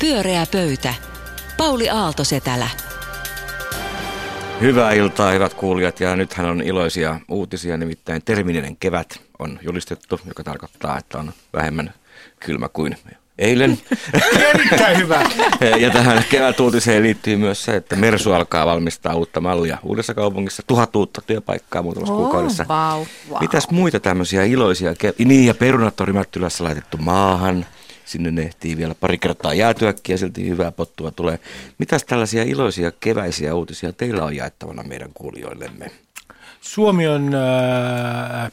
Pyöreä pöytä. Pauli Aalto Setälä. Hyvää iltaa, hyvät kuulijat, ja nythän on iloisia uutisia, nimittäin termininen kevät on julistettu, joka tarkoittaa, että on vähemmän kylmä kuin eilen. Erittäin hyvä. ja tähän kevätuutiseen liittyy myös se, että Mersu alkaa valmistaa uutta mallia uudessa kaupungissa. Tuhat uutta työpaikkaa muutamassa oh, kuukaudessa. Wow, wow. Mitäs muita tämmöisiä iloisia? Ke- niin, ja perunat on laitettu maahan. Sinne ne ehtii vielä pari kertaa jäätyäkin ja silti hyvää pottua tulee. Mitäs tällaisia iloisia keväisiä uutisia teillä on jaettavana meidän kuulijoillemme? Suomi on äh,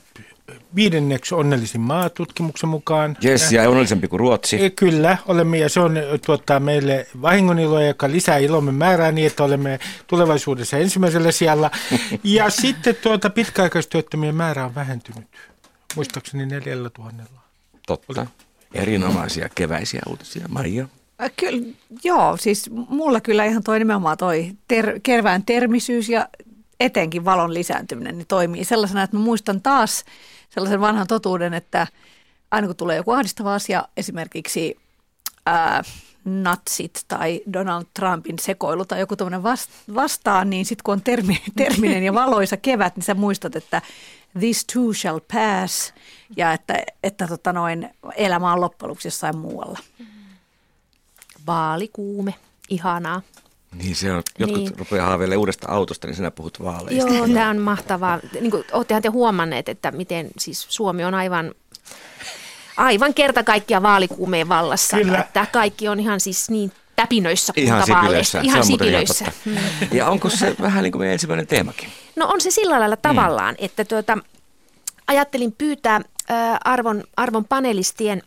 viidenneksi onnellisin maa tutkimuksen mukaan. Jes, ja onnellisempi kuin Ruotsi. E, Kyllä, olemme ja se on, tuottaa meille vahingoniloa, joka lisää ilomme määrää niin, että olemme tulevaisuudessa ensimmäisellä sijalla. ja sitten tuota pitkäaikaistyöttömien määrä on vähentynyt, muistaakseni neljällä tuhannella. Totta. Erinomaisia keväisiä uutisia. Maija? Äh, Kyllä, joo, siis mulla kyllä ihan toi nimenomaan toi ter, kervään termisyys ja etenkin valon lisääntyminen niin toimii sellaisena, että mä muistan taas sellaisen vanhan totuuden, että aina kun tulee joku ahdistava asia, esimerkiksi ää, natsit tai Donald Trumpin sekoilu tai joku tämmöinen vastaan, niin sitten kun on termi, terminen ja valoisa kevät, niin sä muistat, että this too shall pass ja että, että tota noin, elämä on loppujen lopuksi jossain muualla. Vaalikuume, ihanaa. Niin se on, jotkut niin. rupeaa haaveilemaan uudesta autosta, niin sinä puhut vaaleista. Joo, tämä on mahtavaa. Niin kuin, olettehan te huomanneet, että miten siis Suomi on aivan, aivan kerta kaikkia vaalikuumeen vallassa. Kyllä. Että kaikki on ihan siis niin täpinöissä Ihan. Ihan se muuten ihan sipilöissä. totta. Ja onko se vähän niin kuin meidän ensimmäinen teemakin? No on se sillä lailla tavallaan, että tuota, ajattelin pyytää ää, arvon, arvon panelistien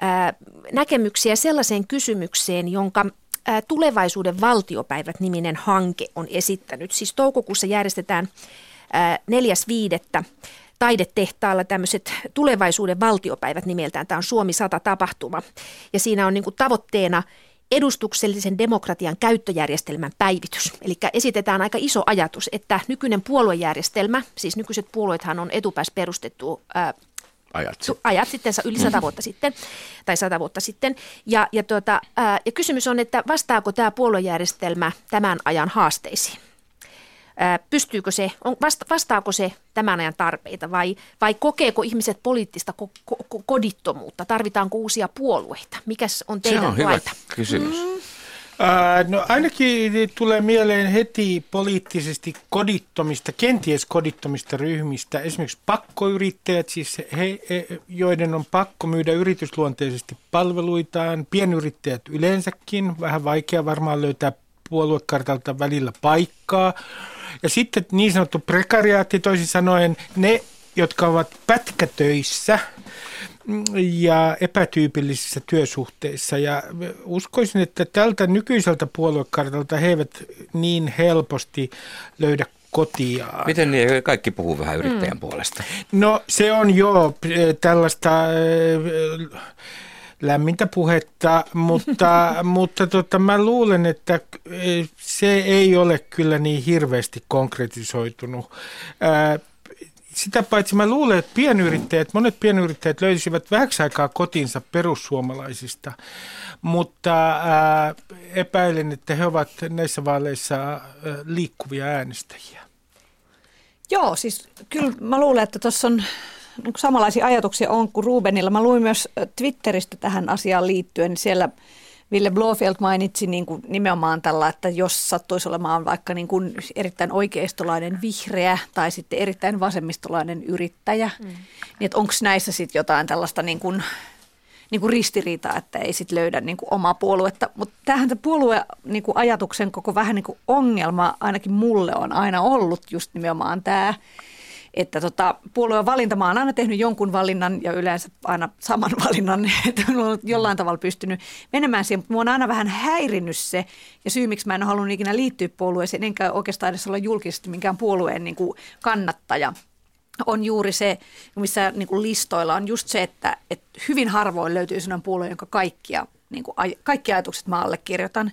ää, näkemyksiä sellaiseen kysymykseen, jonka ää, Tulevaisuuden valtiopäivät-niminen hanke on esittänyt. Siis toukokuussa järjestetään ää, 4.5. taidetehtaalla tämmöiset tulevaisuuden valtiopäivät nimeltään. Tämä on Suomi 100 tapahtuma. Ja siinä on niin kuin tavoitteena edustuksellisen demokratian käyttöjärjestelmän päivitys. Eli esitetään aika iso ajatus, että nykyinen puoluejärjestelmä, siis nykyiset puolueethan on etupäässä perustettu ää, Ajat su- ajat sitten, yli sata vuotta sitten, tai sata vuotta sitten. Ja, ja, tuota, ää, ja kysymys on, että vastaako tämä puoluejärjestelmä tämän ajan haasteisiin? Pystyykö se, on, vasta, vastaako se tämän ajan tarpeita vai, vai kokeeko ihmiset poliittista ko- ko- kodittomuutta? Tarvitaanko uusia puolueita? Mikäs on Se teidän on hyvä laita? kysymys. Ää, no ainakin tulee mieleen heti poliittisesti kodittomista, kenties kodittomista ryhmistä, esimerkiksi pakkoyrittäjät, siis he, he, joiden on pakko myydä yritysluonteisesti palveluitaan, pienyrittäjät yleensäkin, vähän vaikea varmaan löytää puoluekartalta välillä paikkaa. Ja sitten niin sanottu prekariaatti, toisin sanoen ne, jotka ovat pätkätöissä ja epätyypillisissä työsuhteissa. Ja uskoisin, että tältä nykyiseltä puoluekartalta he eivät niin helposti löydä kotiaan. Miten niin, kaikki puhuu vähän yrittäjän puolesta? No se on jo eh, tällaista eh, lämmintä puhetta, mutta, mutta tota, mä luulen, että eh, se ei ole kyllä niin hirveästi konkretisoitunut. Sitä paitsi mä luulen, että pienyrittäjät, monet pienyrittäjät löysivät vähäksi aikaa kotinsa perussuomalaisista, mutta epäilen, että he ovat näissä vaaleissa liikkuvia äänestäjiä. Joo, siis kyllä mä luulen, että tuossa on niin samanlaisia ajatuksia on kuin Rubenilla. Mä luin myös Twitteristä tähän asiaan liittyen, niin siellä Ville Blofeld mainitsi niin kuin nimenomaan tällä, että jos sattuisi olemaan vaikka niin kuin erittäin oikeistolainen vihreä tai sitten erittäin vasemmistolainen yrittäjä, mm. niin onko näissä sitten jotain tällaista niin kuin, niin kuin ristiriitaa, että ei sitten löydä niin kuin omaa puoluetta. Mutta tämähän tämä puolue niin kuin ajatuksen koko vähän niin kuin ongelma ainakin mulle on aina ollut just nimenomaan tämä, että tota, puolueen valinta, mä oon aina tehnyt jonkun valinnan ja yleensä aina saman valinnan, että on jollain tavalla pystynyt menemään siihen, mutta mua on aina vähän häirinnyt se ja syy, miksi mä en ole halunnut ikinä liittyä puolueeseen, enkä oikeastaan edes olla julkisesti minkään puolueen niin kuin kannattaja on juuri se, missä niin kuin listoilla on just se, että, että hyvin harvoin löytyy sellainen puolue, jonka kaikkia, niin kuin, kaikki ajatukset mä allekirjoitan.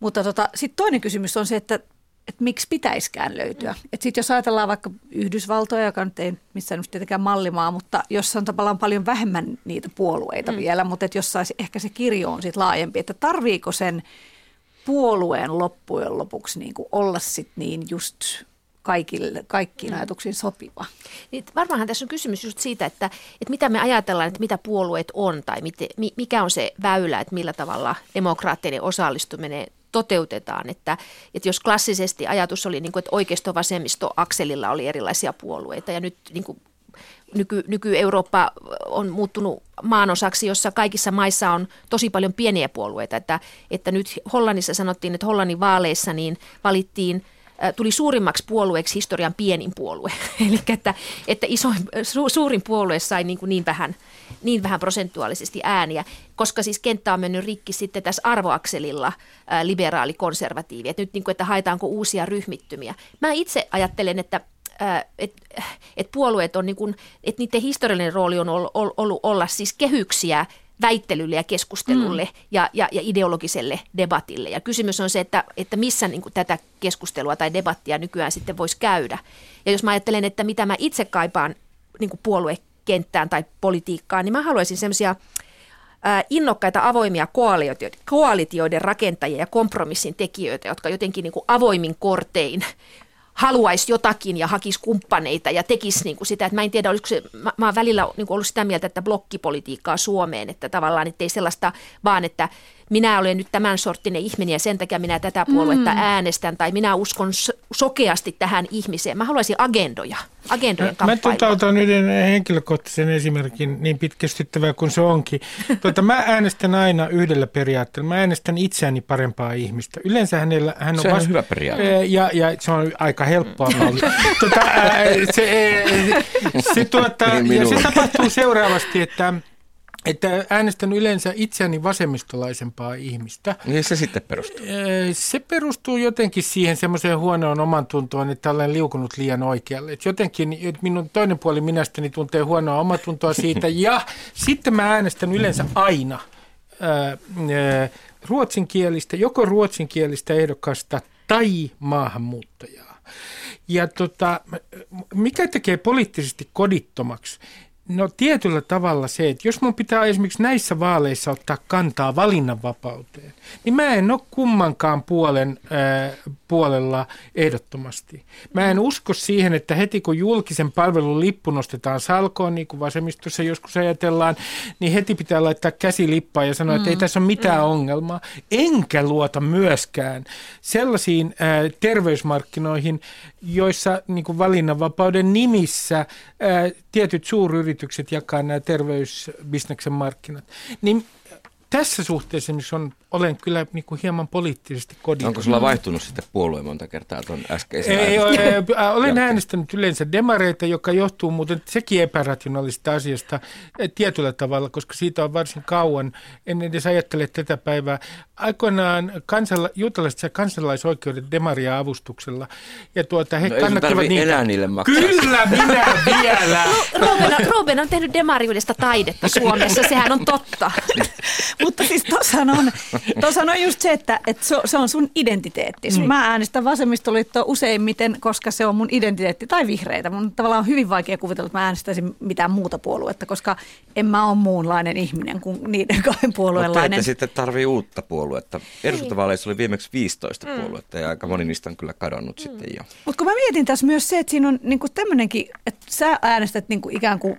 Mutta tota, sitten toinen kysymys on se, että että miksi pitäisikään löytyä. Sitten jos ajatellaan vaikka Yhdysvaltoja, joka nyt ei missään nyt tietenkään mallimaa, mutta jossa on tavallaan paljon vähemmän niitä puolueita mm. vielä, mutta että jossain ehkä se kirjo on sitten laajempi, että tarviiko sen puolueen loppujen lopuksi niin kuin olla sitten niin just kaikille, kaikkiin mm. ajatuksiin sopiva. Niin varmaanhan tässä on kysymys just siitä, että, että mitä me ajatellaan, että mitä puolueet on tai miten, mikä on se väylä, että millä tavalla demokraattinen osallistuminen toteutetaan. Että, että jos klassisesti ajatus oli, niin kuin, että oikeisto-vasemmisto-akselilla oli erilaisia puolueita ja nyt niin kuin, nyky, nyky-Eurooppa on muuttunut maanosaksi, jossa kaikissa maissa on tosi paljon pieniä puolueita. Että, että nyt Hollannissa sanottiin, että Hollannin vaaleissa niin valittiin tuli suurimmaksi puolueeksi historian pienin puolue. Eli että, että iso, su, suurin puolue sai niin, kuin niin, vähän, niin vähän prosentuaalisesti ääniä, koska siis kenttä on mennyt rikki sitten tässä arvoakselilla liberaali-konservatiivi. Että nyt niin kuin, että haetaanko uusia ryhmittymiä. Mä itse ajattelen, että että et puolueet on niin kuin, että niiden historiallinen rooli on ollut olla siis kehyksiä väittelylle ja keskustelulle mm. ja, ja, ja ideologiselle debatille. Ja kysymys on se, että, että missä niin kuin tätä keskustelua tai debattia nykyään sitten voisi käydä. Ja jos mä ajattelen, että mitä mä itse kaipaan niin kuin puoluekenttään tai politiikkaan, niin mä haluaisin semmoisia innokkaita avoimia koalitioiden rakentajia ja kompromissin tekijöitä, jotka jotenkin niin kuin avoimin kortein haluaisi jotakin ja hakisi kumppaneita ja tekisi niin kuin sitä, että mä en tiedä, olisiko se, mä, mä oon välillä niin kuin ollut sitä mieltä, että blokkipolitiikkaa Suomeen, että tavallaan, että ei sellaista vaan, että minä olen nyt tämän sorttinen ihminen ja sen takia minä tätä puoluetta mm. äänestän tai minä uskon sokeasti tähän ihmiseen. Mä haluaisin agendoja, agendojen Mä tuota, otan yhden henkilökohtaisen esimerkin, niin pitkästyttävää kuin se onkin. Tuota, mä äänestän aina yhdellä periaatteella. Mä äänestän itseäni parempaa ihmistä. Yleensä hänellä, hän on, se on vasta- hyvä periaate. Ja, ja se on aika helppoa. tuota, se, se, tuota, niin ja se tapahtuu seuraavasti, että että äänestän yleensä itseäni vasemmistolaisempaa ihmistä. Niin se sitten perustuu? Se perustuu jotenkin siihen semmoiseen huonoon oman tuntoon, että olen liukunut liian oikealle. Et jotenkin että minun toinen puoli minästäni tuntee huonoa omatuntoa siitä ja sitten mä äänestän yleensä aina ruotsinkielistä, joko ruotsinkielistä ehdokasta tai maahanmuuttajaa. Ja tota, mikä tekee poliittisesti kodittomaksi, No tietyllä tavalla se, että jos mun pitää esimerkiksi näissä vaaleissa ottaa kantaa valinnanvapauteen, niin mä en ole kummankaan puolen, äh, puolella ehdottomasti. Mä en usko siihen, että heti kun julkisen palvelun lippu nostetaan salkoon, niin kuin vasemmistossa joskus ajatellaan, niin heti pitää laittaa käsi lippaan ja sanoa, mm. että ei mm. tässä ole mitään mm. ongelmaa. Enkä luota myöskään sellaisiin äh, terveysmarkkinoihin, joissa niin kuin valinnanvapauden nimissä äh, tietyt suuryritykset jakaa nämä terveysbisneksen markkinat. Niin tässä suhteessa on olen kyllä niin kuin hieman poliittisesti kodin. Onko sulla vaihtunut sitten puolue monta kertaa tuon äskeisen Ei, Olen äänestänyt yleensä demareita, joka johtuu muuten sekin epärationaalista asiasta tietyllä tavalla, koska siitä on varsin kauan. En edes ajattele tätä päivää. Aikoinaan kansala, juutalaiset sai kansalaisoikeudet demaria avustuksella. Ja tuota, he no, kannattivat niitä. enää niille maksaa. Kyllä, minä vielä. Ruben, on, Ruben on tehnyt demariudesta taidetta Suomessa, sehän on totta. Mutta siis tuossa on Tuossa on just se, että, että se, se on sun identiteetti. Mm. Mä äänestän vasemmistoliittoa useimmiten, koska se on mun identiteetti, tai vihreitä. Mun tavallaan on hyvin vaikea kuvitella, että mä äänestäisin mitään muuta puoluetta, koska en mä ole muunlainen ihminen kuin niiden kahden puolueellainen. Mutta sitten tarvii uutta puoluetta. Eduskuntavaaleissa oli viimeksi 15 mm. puoluetta ja aika moni niistä on kyllä kadonnut mm. sitten jo. Mutta kun mä mietin tässä myös se, että siinä on niinku tämmöinenkin, että sä äänestät niinku ikään kuin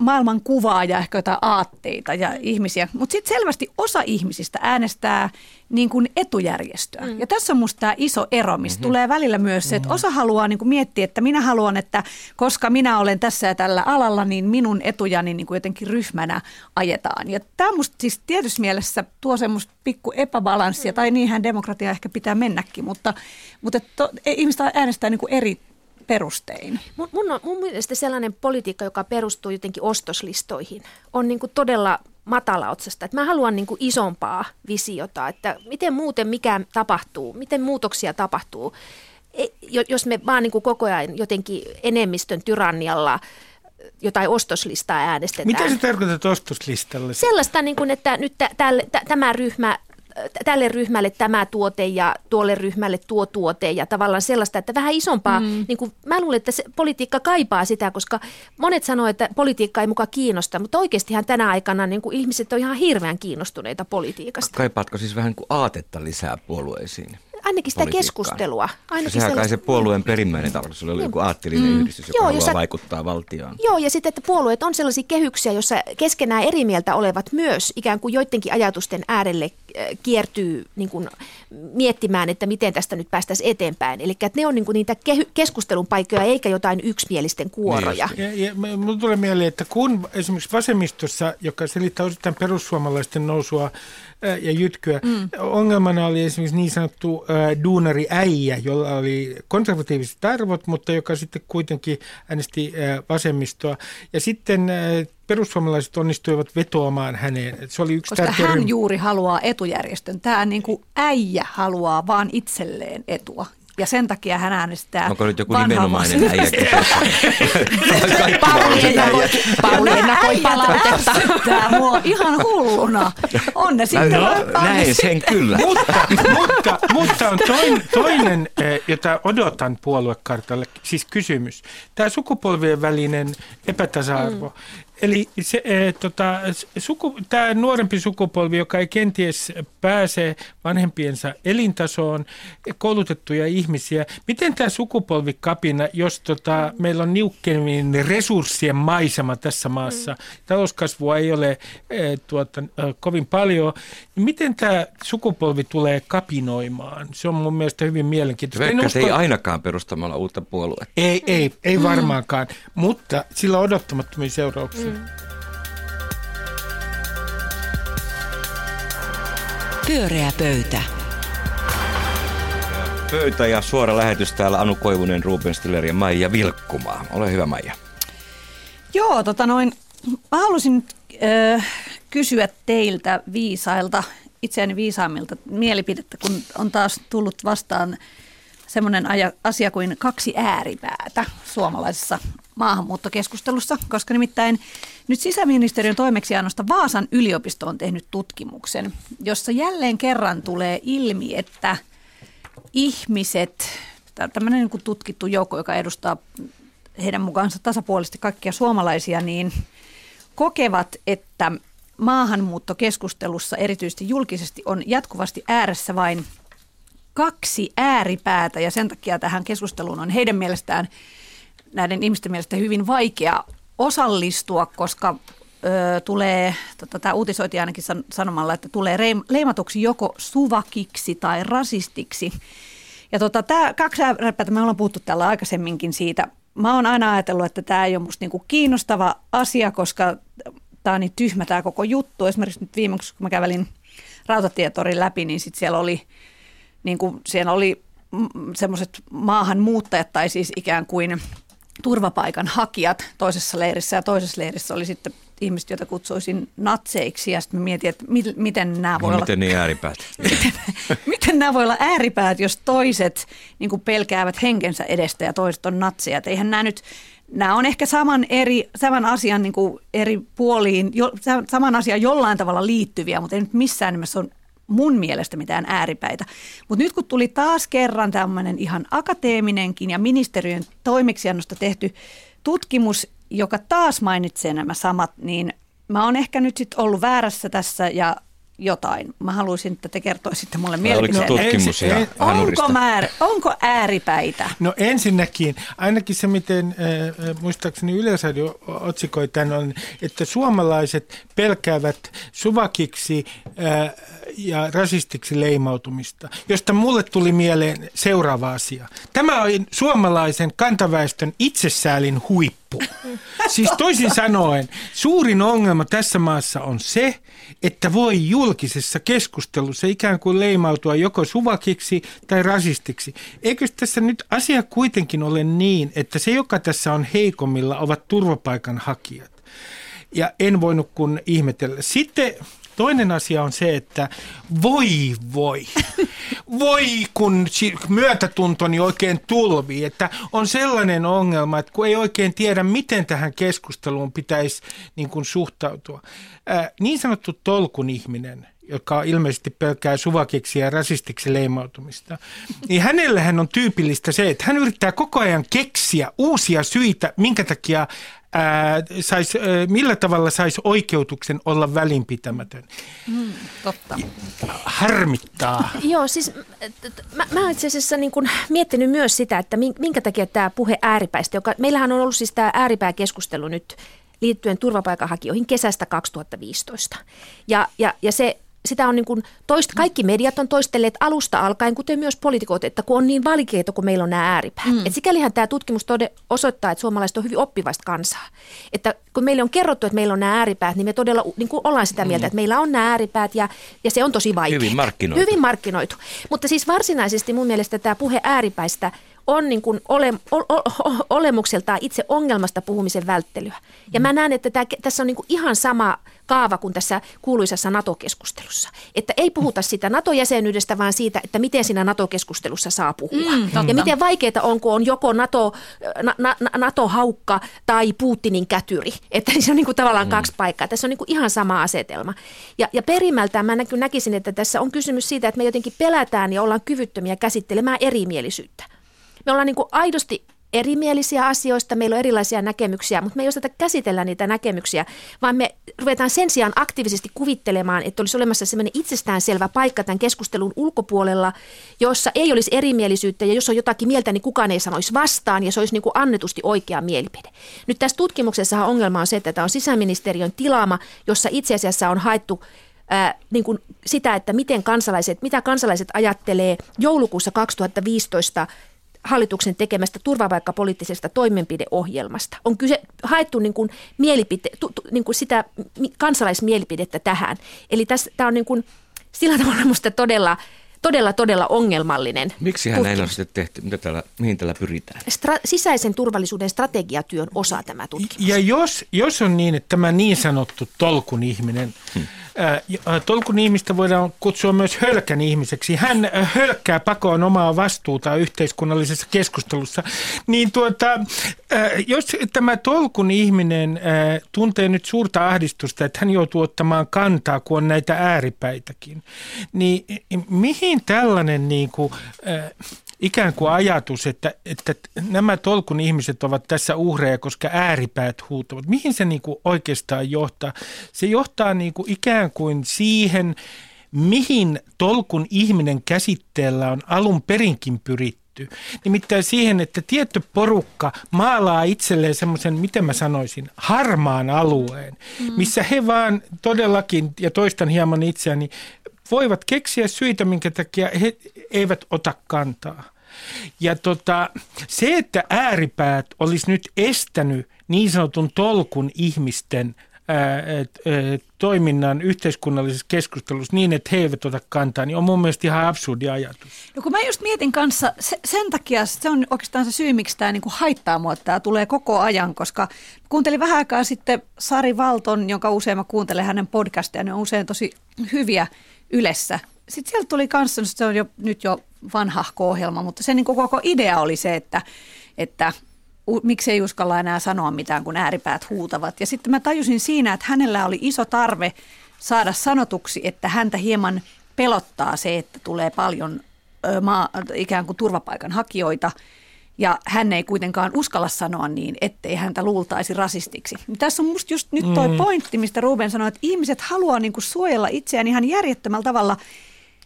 maailman kuvaa ja ehkä jotain aatteita ja ihmisiä, mutta sitten selvästi osa ihmisistä äänestää niin kuin etujärjestöä. Mm. Ja tässä on musta tämä iso ero, mistä mm-hmm. tulee välillä myös se, että osa haluaa niin kuin miettiä, että minä haluan, että koska minä olen tässä ja tällä alalla, niin minun etujani niin kuin jotenkin ryhmänä ajetaan. Ja tämä musta siis tietyssä mielessä tuo semmoista pikku epäbalanssia, mm. tai niinhän demokratia ehkä pitää mennäkin, mutta, mutta to, e, ihmiset äänestää niin kuin eri perustein. Mun, mun, on, mun mielestä sellainen politiikka, joka perustuu jotenkin ostoslistoihin, on niin kuin todella matalaotsasta. Että mä haluan niin kuin isompaa visiota, että miten muuten mikä tapahtuu, miten muutoksia tapahtuu, e, jos me vaan niin kuin koko ajan jotenkin enemmistön tyrannialla jotain ostoslistaa äänestetään. Mitä sä tarkoitat ostoslistalla? Sellaista, niin kuin, että nyt t- t- tämä ryhmä tälle ryhmälle tämä tuote ja tuolle ryhmälle tuo tuote ja tavallaan sellaista, että vähän isompaa, mm. niin kuin, mä luulen, että se politiikka kaipaa sitä, koska monet sanoo, että politiikka ei muka kiinnosta, mutta oikeastihan tänä aikana niin kuin ihmiset on ihan hirveän kiinnostuneita politiikasta. Kaipaatko siis vähän kuin aatetta lisää puolueisiin? Ainakin sitä keskustelua. Ainakin Sehän kai se puolueen perimmäinen tarkoitus oli joku aattelinen mm. yhdistys, joka Joo, haluaa sä... vaikuttaa valtioon. Joo, ja sitten, että puolueet on sellaisia kehyksiä, joissa keskenään eri mieltä olevat myös ikään kuin joidenkin ajatusten äärelle äh, kiertyy niin kuin, miettimään, että miten tästä nyt päästäisiin eteenpäin. Eli että ne on niin kuin niitä kehy- keskustelun paikkoja eikä jotain yksimielisten kuoroja. Niin ja, ja minulle tulee mieleen, että kun esimerkiksi vasemmistossa, joka selittää osittain perussuomalaisten nousua ja jytkyä. Mm. Ongelmana oli esimerkiksi niin sanottu äh, duunari äijä, jolla oli konservatiiviset arvot, mutta joka sitten kuitenkin äänesti vasemmistoa. Ja sitten perussuomalaiset onnistuivat vetoamaan häneen. Se oli yksi Koska hän juuri haluaa etujärjestön. Tämä niin kuin äijä haluaa vaan itselleen etua ja sen takia hän äänestää Onko nyt joku nimenomainen äijä Pauli ennakoi palautetta. Tämä mua ihan hulluna. On ne sitten. No, näin sen kyllä. mutta, mutta, mutta on toinen, toinen, eh, jota odotan puoluekartalle, siis kysymys. Tämä sukupolvien välinen epätasa-arvo. Mm. Eli se, e, tota, suku, tämä nuorempi sukupolvi, joka ei kenties pääse vanhempiensa elintasoon, koulutettuja ihmisiä, miten tämä sukupolvikapina, jos tota, meillä on niukkenin resurssien maisema tässä maassa, mm. talouskasvua ei ole e, tuota, kovin paljon, niin miten tämä sukupolvi tulee kapinoimaan? Se on mun mielestä hyvin mielenkiintoista. Vaikka usko... ei ainakaan perustamalla uutta puoluetta. Ei, ei, ei mm. varmaankaan, mutta sillä on odottamattomia seurauksia. Mm. Pyöreä pöytä. Pöytä ja suora lähetys täällä Anu Koivunen, Ruben Stiller ja Maija Vilkkumaa. Ole hyvä Maija. Joo, tota noin, mä halusin äh, kysyä teiltä viisailta, itseäni viisaammilta mielipidettä, kun on taas tullut vastaan semmoinen asia kuin kaksi ääripäätä suomalaisessa maahanmuuttokeskustelussa, koska nimittäin nyt sisäministeriön toimeksiannosta Vaasan yliopisto on tehnyt tutkimuksen, jossa jälleen kerran tulee ilmi, että ihmiset, tämmöinen niin tutkittu joukko, joka edustaa heidän mukaansa tasapuolisesti kaikkia suomalaisia, niin kokevat, että maahanmuuttokeskustelussa erityisesti julkisesti on jatkuvasti ääressä vain kaksi ääripäätä ja sen takia tähän keskusteluun on heidän mielestään näiden ihmisten mielestä hyvin vaikea osallistua, koska ö, tulee, tota, tämä uutisoitiin ainakin san, sanomalla, että tulee reim, leimatuksi joko suvakiksi tai rasistiksi. Ja tota, tämä kaksi ääripäätä, me ollaan puhuttu täällä aikaisemminkin siitä. Mä oon aina ajatellut, että tämä ei ole musta niinku kiinnostava asia, koska tämä on niin tyhmä tämä koko juttu. Esimerkiksi nyt viimeksi, kun mä kävelin rautatietorin läpi, niin sit siellä oli, niin kuin, siellä oli semmoiset maahanmuuttajat tai siis ikään kuin turvapaikan hakijat toisessa leirissä ja toisessa leirissä oli sitten ihmiset, joita kutsuisin natseiksi ja sitten mietin, että miten nämä voi no, olla... Miten niin ääripäät? miten, miten nämä voi olla ääripäät, jos toiset niin kuin pelkäävät henkensä edestä ja toiset on natseja. Et eihän nämä nyt, nämä on ehkä saman, eri, saman asian niin kuin eri puoliin, jo, saman asian jollain tavalla liittyviä, mutta ei nyt missään nimessä ole mun mielestä mitään ääripäitä. Mutta nyt kun tuli taas kerran tämmöinen ihan akateeminenkin ja ministeriön toimeksiannosta tehty tutkimus, joka taas mainitsee nämä samat, niin mä oon ehkä nyt sitten ollut väärässä tässä ja jotain. Mä haluaisin, että te kertoisitte mulle mielipiteen. Oliko tutkimus no, ja onko, määr, onko ääripäitä? No ensinnäkin, ainakin se miten äh, muistaakseni Yleisradio otsikoi tämän on, että suomalaiset pelkäävät suvakiksi äh, ja rasistiksi leimautumista, josta mulle tuli mieleen seuraava asia. Tämä on suomalaisen kantaväestön itsesäälin huippu. Siis toisin sanoen, suurin ongelma tässä maassa on se, että voi julkisessa keskustelussa ikään kuin leimautua joko suvakiksi tai rasistiksi. Eikö tässä nyt asia kuitenkin ole niin, että se, joka tässä on heikommilla, ovat turvapaikanhakijat? Ja en voinut kun ihmetellä. Sitten Toinen asia on se, että voi voi, voi kun myötätuntoni oikein tulvii, että on sellainen ongelma, että kun ei oikein tiedä, miten tähän keskusteluun pitäisi niin kuin suhtautua. Ää, niin sanottu tolkun ihminen, joka ilmeisesti pelkää suvakiksi ja rasistiksi leimautumista, niin hänellähän on tyypillistä se, että hän yrittää koko ajan keksiä uusia syitä, minkä takia ää, sais, ää, millä tavalla saisi oikeutuksen olla välinpitämätön. Mm, totta. Harmittaa. Joo, siis mä, mä itse asiassa niin kun miettinyt myös sitä, että minkä takia tämä puhe ääripäistä, joka meillähän on ollut siis tämä ääripääkeskustelu nyt liittyen turvapaikanhakijoihin kesästä 2015. Ja, ja, ja se sitä on niin kuin toist, kaikki mediat on toistelleet alusta alkaen, kuten myös poliitikot, että kun on niin valikeita, kun meillä on nämä ääripäät. Mm. Et sikälihän tämä tutkimus tode, osoittaa, että suomalaiset on hyvin oppivasta kansaa. Että kun meille on kerrottu, että meillä on nämä ääripäät, niin me todella niin kuin ollaan sitä mieltä, mm. että meillä on nämä ääripäät ja, ja se on tosi vaikeaa. Hyvin markkinoitu. Hyvin markkinoitu. Mutta siis varsinaisesti mun mielestä tämä puhe ääripäistä on niin kuin ole, o, o, olemukseltaan itse ongelmasta puhumisen välttelyä. Ja mä näen, että tämä, tässä on niin kuin ihan sama kaava kuin tässä kuuluisassa NATO-keskustelussa. Että ei puhuta sitä NATO-jäsenyydestä, vaan siitä, että miten siinä NATO-keskustelussa saa puhua. Mm, ja miten vaikeaa on, kun on joko NATO, na, na, NATO-haukka tai Putinin kätyri. Että se on niin kuin tavallaan mm. kaksi paikkaa. Tässä on niin kuin ihan sama asetelma. Ja, ja perimmältään mä näkisin, että tässä on kysymys siitä, että me jotenkin pelätään ja ollaan kyvyttömiä käsittelemään erimielisyyttä. Me ollaan niin kuin aidosti erimielisiä asioista, meillä on erilaisia näkemyksiä, mutta me ei osata käsitellä niitä näkemyksiä, vaan me ruvetaan sen sijaan aktiivisesti kuvittelemaan, että olisi olemassa sellainen itsestäänselvä paikka tämän keskustelun ulkopuolella, jossa ei olisi erimielisyyttä ja jos on jotakin mieltä, niin kukaan ei sanoisi vastaan ja se olisi niin kuin annetusti oikea mielipide. Nyt tässä tutkimuksessa ongelma on se, että tämä on sisäministeriön tilaama, jossa itse asiassa on haettu ää, niin kuin sitä, että miten kansalaiset, mitä kansalaiset ajattelee joulukuussa 2015 hallituksen tekemästä turvapaikkapoliittisesta toimenpideohjelmasta. On kyse, haettu niin kuin mielipite, tu, tu, niin kuin sitä kansalaismielipidettä tähän. Eli tämä on niin kuin, sillä tavalla minusta todella todella, todella ongelmallinen. Miksi hän ei ole sitten tehty? Mitä täällä, mihin tällä pyritään? Stra- sisäisen turvallisuuden strategiatyön osa tämä tutkimus. Ja jos, jos on niin, että tämä niin sanottu tolkun ihminen hmm Tolkun ihmistä voidaan kutsua myös hölkän ihmiseksi. Hän hölkkää pakoon omaa vastuuta yhteiskunnallisessa keskustelussa. Niin tuota, jos tämä tolkun ihminen tuntee nyt suurta ahdistusta, että hän joutuu ottamaan kantaa, kun on näitä ääripäitäkin, niin mihin tällainen niin kuin, ikään kuin ajatus, että, että nämä tolkun ihmiset ovat tässä uhreja, koska ääripäät huutavat. Mihin se niin kuin oikeastaan johtaa? Se johtaa niin kuin ikään kuin siihen, mihin tolkun ihminen käsitteellä on alun perinkin pyritty. Nimittäin siihen, että tietty porukka maalaa itselleen semmoisen, miten mä sanoisin, harmaan alueen, mm. missä he vaan todellakin, ja toistan hieman itseäni, voivat keksiä syitä, minkä takia he eivät ota kantaa. Ja tota, se, että ääripäät olisi nyt estänyt niin sanotun tolkun ihmisten ää, et, toiminnan yhteiskunnallisessa keskustelussa niin, että he eivät ota kantaa, niin on mun mielestä ihan absurdi ajatus. No kun mä just mietin kanssa, se, sen takia se on oikeastaan se syy, miksi tämä niinku haittaa mua, että tämä tulee koko ajan, koska kuuntelin vähän aikaa sitten Sari Valton, jonka usein mä kuuntelen hänen podcasteja, ne on usein tosi hyviä Ylessä. Sitten sieltä tuli kanssa, se on jo, nyt jo vanhahko ohjelma, mutta se niin koko idea oli se, että, että miksei uskalla enää sanoa mitään, kun ääripäät huutavat. Ja sitten mä tajusin siinä, että hänellä oli iso tarve saada sanotuksi, että häntä hieman pelottaa se, että tulee paljon maa, ikään kuin turvapaikanhakijoita – ja hän ei kuitenkaan uskalla sanoa niin, ettei häntä luultaisi rasistiksi. Tässä on musta just nyt toi mm. pointti, mistä Ruben sanoi, että ihmiset haluaa niin kuin suojella itseään ihan järjettömällä tavalla.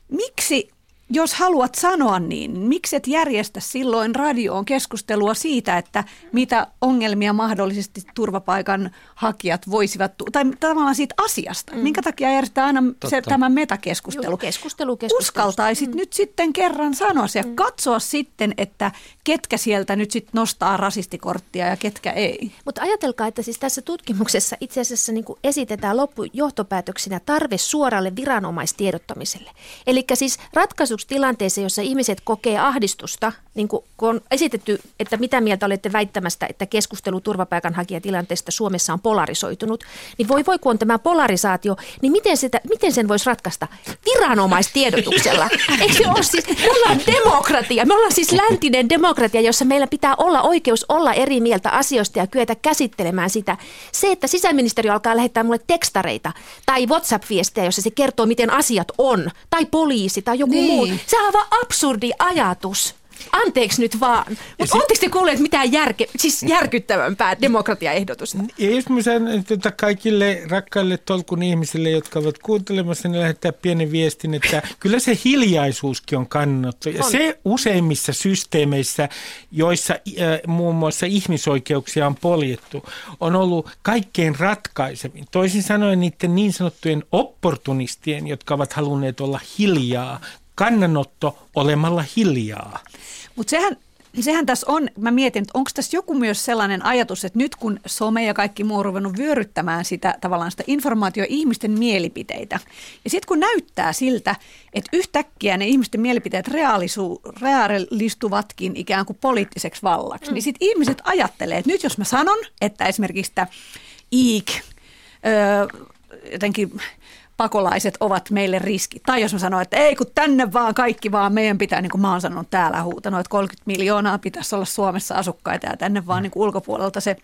Miksi jos haluat sanoa niin, miksi et järjestä silloin radioon keskustelua siitä, että mitä ongelmia mahdollisesti turvapaikan hakijat voisivat, tai tavallaan siitä asiasta. Mm. Minkä takia järjestetään aina se, tämä metakeskustelu? Joo, keskustelu, keskustelu. Uskaltaisit mm. nyt sitten kerran sanoa se ja mm. katsoa sitten, että ketkä sieltä nyt sitten nostaa rasistikorttia ja ketkä ei. Mutta ajatelkaa, että siis tässä tutkimuksessa itse asiassa niin esitetään loppujohtopäätöksinä tarve suoralle viranomaistiedottamiselle. Eli siis ratkaisu joutuisi tilanteeseen, jossa ihmiset kokee ahdistusta, niin kun on esitetty, että mitä mieltä olette väittämästä, että keskustelu turvapaikanhakijatilanteesta Suomessa on polarisoitunut, niin voi voi kun on tämä polarisaatio, niin miten, sitä, miten sen voisi ratkaista? Viranomaistiedotuksella. Eikö se ole siis, me ollaan demokratia, me ollaan siis läntinen demokratia, jossa meillä pitää olla oikeus olla eri mieltä asioista ja kyetä käsittelemään sitä. Se, että sisäministeriö alkaa lähettää mulle tekstareita tai WhatsApp-viestejä, jossa se kertoo, miten asiat on, tai poliisi tai joku niin. muu, se on aivan absurdi ajatus. Anteeksi nyt vaan. Mutta oletteko te kuulleet mitään järke, siis järkyttävämpää demokratiaehdotusta? Ja jos mä sanon tuota kaikille rakkaille tolkun ihmisille, jotka ovat kuuntelemassa, niin lähettää pienen viestin, että kyllä se hiljaisuuskin on kannattu. Ja on. se useimmissa systeemeissä, joissa äh, muun muassa ihmisoikeuksia on poljettu, on ollut kaikkein ratkaisevin. Toisin sanoen niiden niin sanottujen opportunistien, jotka ovat halunneet olla hiljaa, kannanotto olemalla hiljaa. Mutta sehän, sehän tässä on, mä mietin, että onko tässä joku myös sellainen ajatus, että nyt kun some ja kaikki muu on ruvennut vyöryttämään sitä tavallaan sitä informaatio ihmisten mielipiteitä. Ja sitten kun näyttää siltä, että yhtäkkiä ne ihmisten mielipiteet reaalisu, reaalistuvatkin ikään kuin poliittiseksi vallaksi, mm. niin sitten ihmiset ajattelee, että nyt jos mä sanon, että esimerkiksi tämä IIK, öö, jotenkin pakolaiset ovat meille riski. Tai jos mä sanon, että ei kun tänne vaan kaikki vaan, meidän pitää, niin kuin mä oon sanonut täällä huutanut, että 30 miljoonaa pitäisi olla Suomessa asukkaita ja tänne vaan niin kuin ulkopuolelta se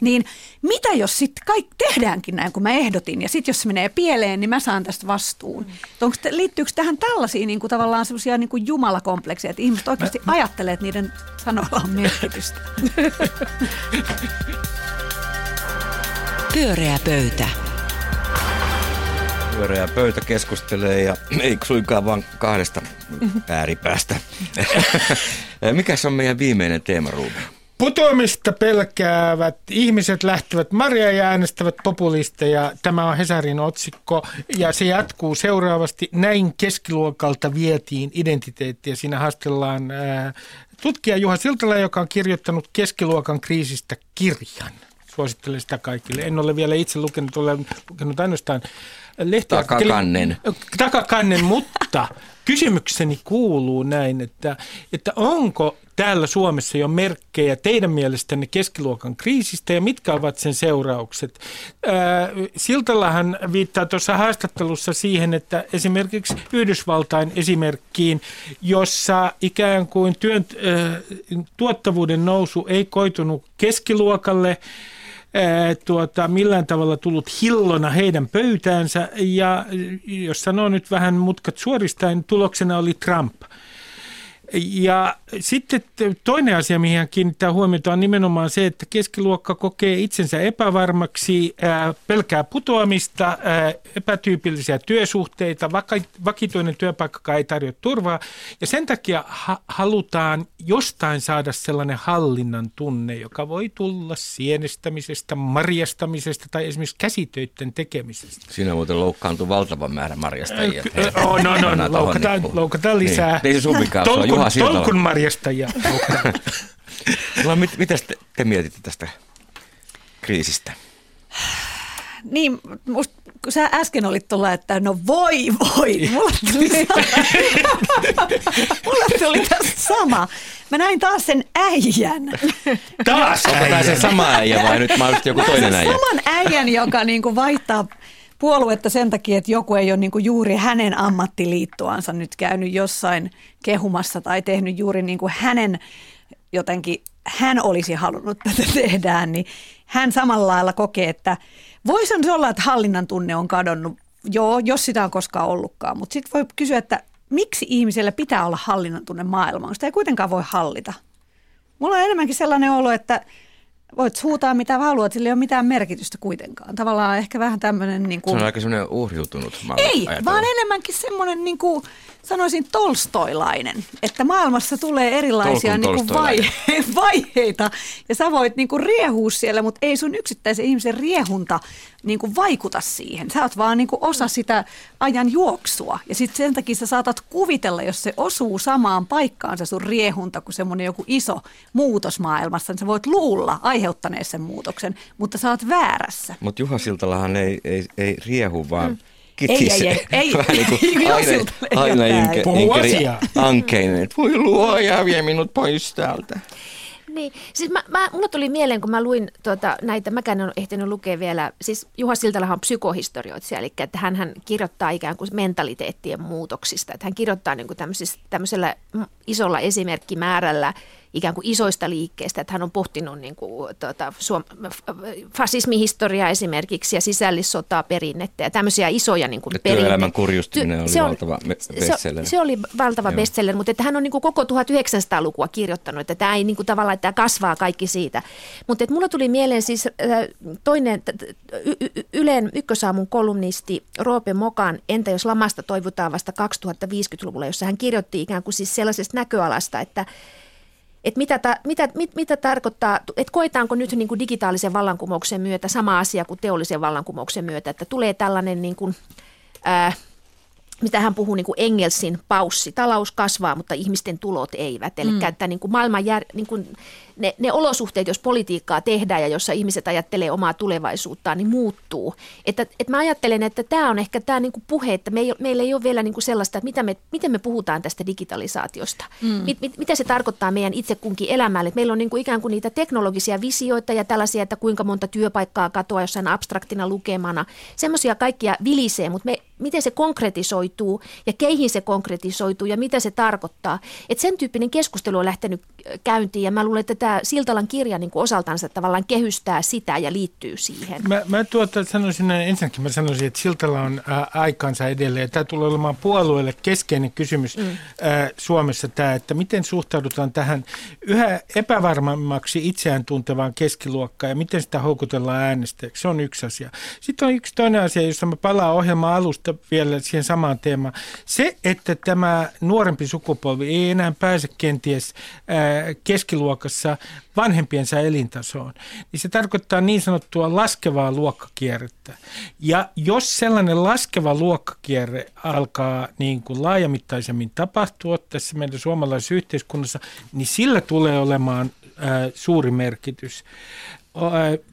niin mitä jos sitten kaikki tehdäänkin näin, kun mä ehdotin, ja sitten jos se menee pieleen, niin mä saan tästä vastuun. Mm. Onko, liittyykö tähän tällaisia niin kuin tavallaan semmoisia niin kuin jumalakomplekseja, että ihmiset oikeasti mä... ajattelee, että niiden sanoilla on merkitystä? Pyöreä pöytä pyöreä pöytä keskustelee ja ei suinkaan vain kahdesta ääripäästä. Mikä on meidän viimeinen teema, Ruben? Putoamista pelkäävät ihmiset lähtevät Maria ja äänestävät populisteja. Tämä on Hesarin otsikko ja se jatkuu seuraavasti. Näin keskiluokalta vietiin identiteettiä. Siinä haastellaan tutkija Juha Siltala, joka on kirjoittanut keskiluokan kriisistä kirjan. Suosittelen sitä kaikille. En ole vielä itse lukenut, olen lukenut ainoastaan. Takakannen. Takakannen, mutta kysymykseni kuuluu näin, että, että onko täällä Suomessa jo merkkejä teidän mielestänne keskiluokan kriisistä ja mitkä ovat sen seuraukset? Siltallahan viittaa tuossa haastattelussa siihen, että esimerkiksi Yhdysvaltain esimerkkiin, jossa ikään kuin työn, tuottavuuden nousu ei koitunut keskiluokalle, tuota, millään tavalla tullut hillona heidän pöytäänsä ja jos sanoo nyt vähän mutkat suoristain, tuloksena oli Trump. Ja sitten toinen asia, mihin hän kiinnittää huomiota, on nimenomaan se, että keskiluokka kokee itsensä epävarmaksi, pelkää putoamista, epätyypillisiä työsuhteita, vakituinen työpaikka ei tarjoa turvaa. Ja sen takia ha- halutaan jostain saada sellainen hallinnan tunne, joka voi tulla sienestämisestä, marjastamisesta tai esimerkiksi käsitöiden tekemisestä. Siinä muuten loukkaantui valtava määrä marjastajia. Oh, no, no, no, loukataan, loukataan lisää. Niin, ei se Juha Siltala. Tolkun marjastajia. no, mit, mitä te, te mietitte tästä kriisistä? Niin, musta, kun sä äsken olit tulla, että no voi voi, mulla tuli, mulla tuli tässä sama. Mä näin taas sen äijän. Taas Onko tämä se sama äijä vai nyt mahdollisesti joku toinen äijä? Saman äijän, joka niinku vaihtaa puoluetta sen takia, että joku ei ole niin kuin juuri hänen ammattiliittoansa nyt käynyt jossain kehumassa tai tehnyt juuri niin kuin hänen jotenkin, hän olisi halunnut tätä tehdään, niin hän samalla lailla kokee, että voisi se olla, että hallinnan tunne on kadonnut, joo, jos sitä on koskaan ollutkaan, mutta sitten voi kysyä, että miksi ihmisellä pitää olla hallinnan tunne maailmaan, sitä ei kuitenkaan voi hallita. Mulla on enemmänkin sellainen olo, että voit huutaa mitä haluat, sillä ei ole mitään merkitystä kuitenkaan. Tavallaan ehkä vähän tämmöinen... Niin kuin... Se on aika semmoinen uhriutunut Ei, ajatella. vaan enemmänkin semmoinen, niin kuin, sanoisin, tolstoilainen. Että maailmassa tulee erilaisia niin kuin vaihe- vaiheita ja sä voit niin kuin riehua siellä, mutta ei sun yksittäisen ihmisen riehunta niin kuin vaikuta siihen. Sä oot vaan niin kuin osa sitä ajan juoksua. Ja sitten sen takia sä saatat kuvitella, jos se osuu samaan paikkaan se sun riehunta kuin semmoinen joku iso muutos maailmassa, niin sä voit luulla aiheuttaneessa sen muutoksen, mutta sä oot väärässä. Mutta Juha Siltalahan ei, ei, ei riehu, vaan... Mm kitkisi. Ei, ei, ei, ei. Vähän niin kuin aina, aina inke, Puhu inkeri asiaa. ankeinen, että voi luoja, vie minut pois täältä. Niin, siis mä, mä, mulla tuli mieleen, kun mä luin tuota, näitä, mäkään en ole ehtinyt lukea vielä, siis Juha Siltalahan on psykohistorioitsija, eli että hän, hän kirjoittaa ikään kuin mentaliteettien muutoksista, että hän kirjoittaa niin kuin tämmöisellä mm, isolla esimerkkimäärällä ikään kuin isoista liikkeistä, että hän on pohtinut niin kuin, tuota, suom- fasismihistoriaa esimerkiksi ja sisällissotaa perinnettä ja tämmöisiä isoja niin kuin työelämän kurjustuminen Ty- oli se on- valtava me- se- bestseller. Se oli valtava Joo. bestseller, mutta että hän on niin kuin koko 1900-lukua kirjoittanut, että tämä ei niin kuin tavallaan, että tämä kasvaa kaikki siitä. Mutta että mulla tuli mieleen siis äh, toinen y- y- Ylen ykkösaamun kolumnisti Roope Mokan Entä jos lamasta toivotaan vasta 2050-luvulla, jossa hän kirjoitti ikään kuin siis sellaisesta näköalasta, että että mitä, ta, mitä, mit, mitä tarkoittaa, että koetaanko nyt niin kuin digitaalisen vallankumouksen myötä sama asia kuin teollisen vallankumouksen myötä, että tulee tällainen niin kuin, ää, mitä hän puhuu niin kuin Engelsin paussi. Talous kasvaa, mutta ihmisten tulot eivät. Eli mm. että niin kuin maailman jär, niin kuin ne, ne olosuhteet, jos politiikkaa tehdään ja jossa ihmiset ajattelee omaa tulevaisuuttaan, niin muuttuu. Että, että mä ajattelen, että tämä on ehkä tämä niin kuin puhe, että me ei, meillä ei ole vielä niin kuin sellaista, että mitä me, miten me puhutaan tästä digitalisaatiosta. Mm. Mit, mit, mitä se tarkoittaa meidän itse kunkin elämälle. Että meillä on niin kuin ikään kuin niitä teknologisia visioita ja tällaisia, että kuinka monta työpaikkaa katoaa jossain abstraktina lukemana. Semmoisia kaikkia vilisee, mutta me, miten se konkretisoituu ja keihin se konkretisoituu ja mitä se tarkoittaa. Että sen tyyppinen keskustelu on lähtenyt äh, käyntiin ja mä luulen, että tämä Siltalan kirja niin kuin osaltansa tavallaan kehystää sitä ja liittyy siihen. Mä, mä tuota sanoisin näin, ensinnäkin mä sanoisin, että Siltala on ää, aikansa edelleen. Tämä tulee olemaan puolueelle keskeinen kysymys mm. ää, Suomessa tämä, että miten suhtaudutaan tähän yhä epävarmemmaksi itseään tuntevaan keskiluokkaan ja miten sitä houkutellaan äänestäjäksi. Se on yksi asia. Sitten on yksi toinen asia, jossa mä palaan ohjelman alusta vielä siihen samaan teemaan. Se, että tämä nuorempi sukupolvi ei enää pääse kenties keskiluokassa vanhempiensa elintasoon, niin se tarkoittaa niin sanottua laskevaa luokkakierrettä. Ja jos sellainen laskeva luokkakierre alkaa niin kuin laajamittaisemmin tapahtua tässä meidän suomalaisessa yhteiskunnassa, niin sillä tulee olemaan suuri merkitys.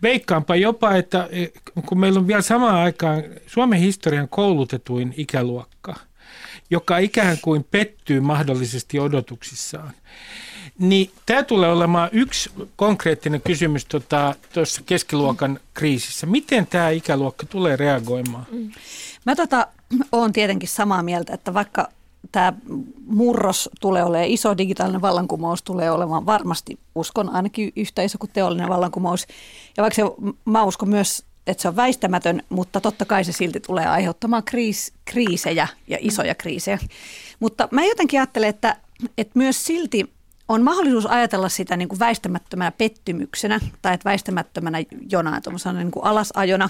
Veikkaanpa jopa, että e, kun meillä on vielä samaan aikaan Suomen historian koulutetuin ikäluokka, joka ikään kuin pettyy mahdollisesti odotuksissaan, niin tämä tulee olemaan yksi konkreettinen kysymys tuossa tota, keskiluokan kriisissä. Miten tämä ikäluokka tulee reagoimaan? Mä tota, oon tietenkin samaa mieltä, että vaikka tämä murros tulee olemaan iso, digitaalinen vallankumous tulee olemaan varmasti, uskon ainakin yhtä iso kuin teollinen vallankumous. Ja vaikka se, mä uskon myös, että se on väistämätön, mutta totta kai se silti tulee aiheuttamaan kriis, kriisejä ja isoja kriisejä. Mutta mä jotenkin ajattelen, että, että myös silti on mahdollisuus ajatella sitä niin kuin väistämättömänä pettymyksenä tai että väistämättömänä jona, niin kuin alasajona,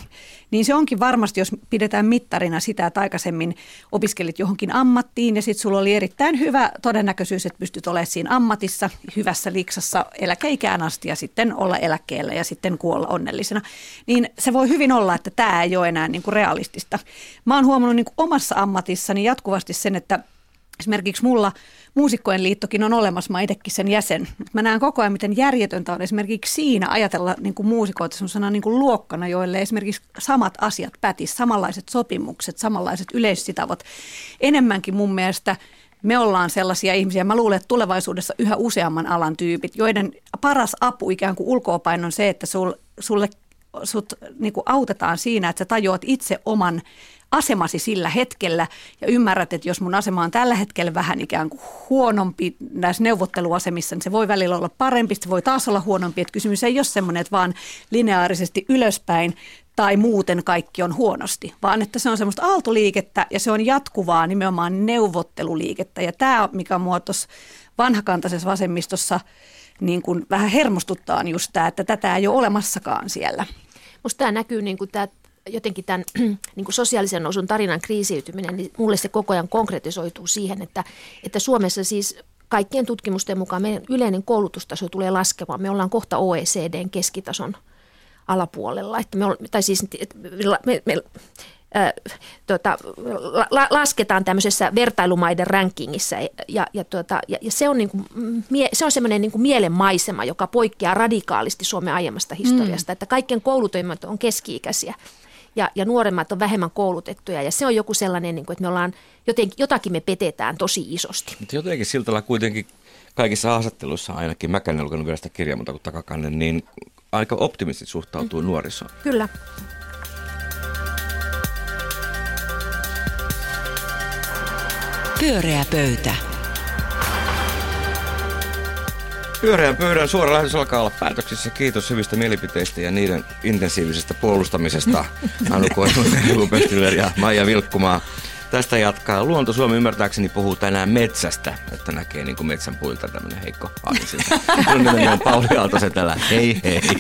niin se onkin varmasti, jos pidetään mittarina sitä, että aikaisemmin opiskelit johonkin ammattiin ja sitten sulla oli erittäin hyvä todennäköisyys, että pystyt olemaan siinä ammatissa hyvässä liksassa eläkeikään asti ja sitten olla eläkkeellä ja sitten kuolla onnellisena, niin se voi hyvin olla, että tämä ei ole enää niin kuin realistista. Mä oon huomannut niin kuin omassa ammatissani jatkuvasti sen, että Esimerkiksi mulla Muusikkojen liittokin on olemassa, mä itsekin sen jäsen. Mä näen koko ajan, miten järjetöntä on esimerkiksi siinä ajatella niin kuin muusikoita sellaisena niin kuin luokkana, joille esimerkiksi samat asiat pätis, samanlaiset sopimukset, samanlaiset yleissitavot. Enemmänkin mun mielestä me ollaan sellaisia ihmisiä, mä luulen, että tulevaisuudessa yhä useamman alan tyypit, joiden paras apu ikään kuin ulkoopäin on se, että sul, sulle sut niin kuin autetaan siinä, että sä tajuat itse oman asemasi sillä hetkellä ja ymmärrät, että jos mun asema on tällä hetkellä vähän ikään kuin huonompi näissä neuvotteluasemissa, niin se voi välillä olla parempi, se voi taas olla huonompi. Että kysymys ei ole semmoinen, että vaan lineaarisesti ylöspäin tai muuten kaikki on huonosti, vaan että se on semmoista aaltoliikettä ja se on jatkuvaa nimenomaan neuvotteluliikettä. Ja tämä, mikä muotos vanhakantaisessa vasemmistossa niin kuin vähän hermostuttaa on just tämä, että tätä ei ole olemassakaan siellä. Musta tämä näkyy niin kuin tämä jotenkin tämän niin kuin sosiaalisen nousun tarinan kriisiytyminen, niin mulle se koko ajan konkretisoituu siihen, että, että Suomessa siis kaikkien tutkimusten mukaan meidän yleinen koulutustaso tulee laskemaan. Me ollaan kohta OECDn keskitason alapuolella. Että me, tai siis, me, me, äh, tota, la, lasketaan tämmöisessä vertailumaiden rankingissa ja, ja, tuota, ja, ja se on, niin kuin, mie, se on semmoinen niin mielenmaisema, joka poikkeaa radikaalisti Suomen aiemmasta historiasta, mm. että kaikkien koulutoimat on keski-ikäisiä. Ja, ja nuoremmat on vähemmän koulutettuja. Ja se on joku sellainen, niin kuin, että me ollaan, jotenkin, jotakin me petetään tosi isosti. Mutta jotenkin siltä kuitenkin kaikissa haastatteluissa ainakin, mä en lukenut vielä sitä kirjaa, mutta kun takakannen, niin aika optimistisesti suhtautuu mm. nuorisoon. Kyllä. Pyöreä pöytä. Pyöreän pöydän suora lähetys alkaa olla päätöksissä. Kiitos hyvistä mielipiteistä ja niiden intensiivisestä puolustamisesta. Anu Koivu, ja Maija Vilkkumaa. Tästä jatkaa. Luonto Suomi ymmärtääkseni puhuu tänään metsästä, että näkee niin kuin metsän puilta tämmöinen heikko aasinsilta. Minun nimeni on Pauli Aaltosetälä. Hei hei.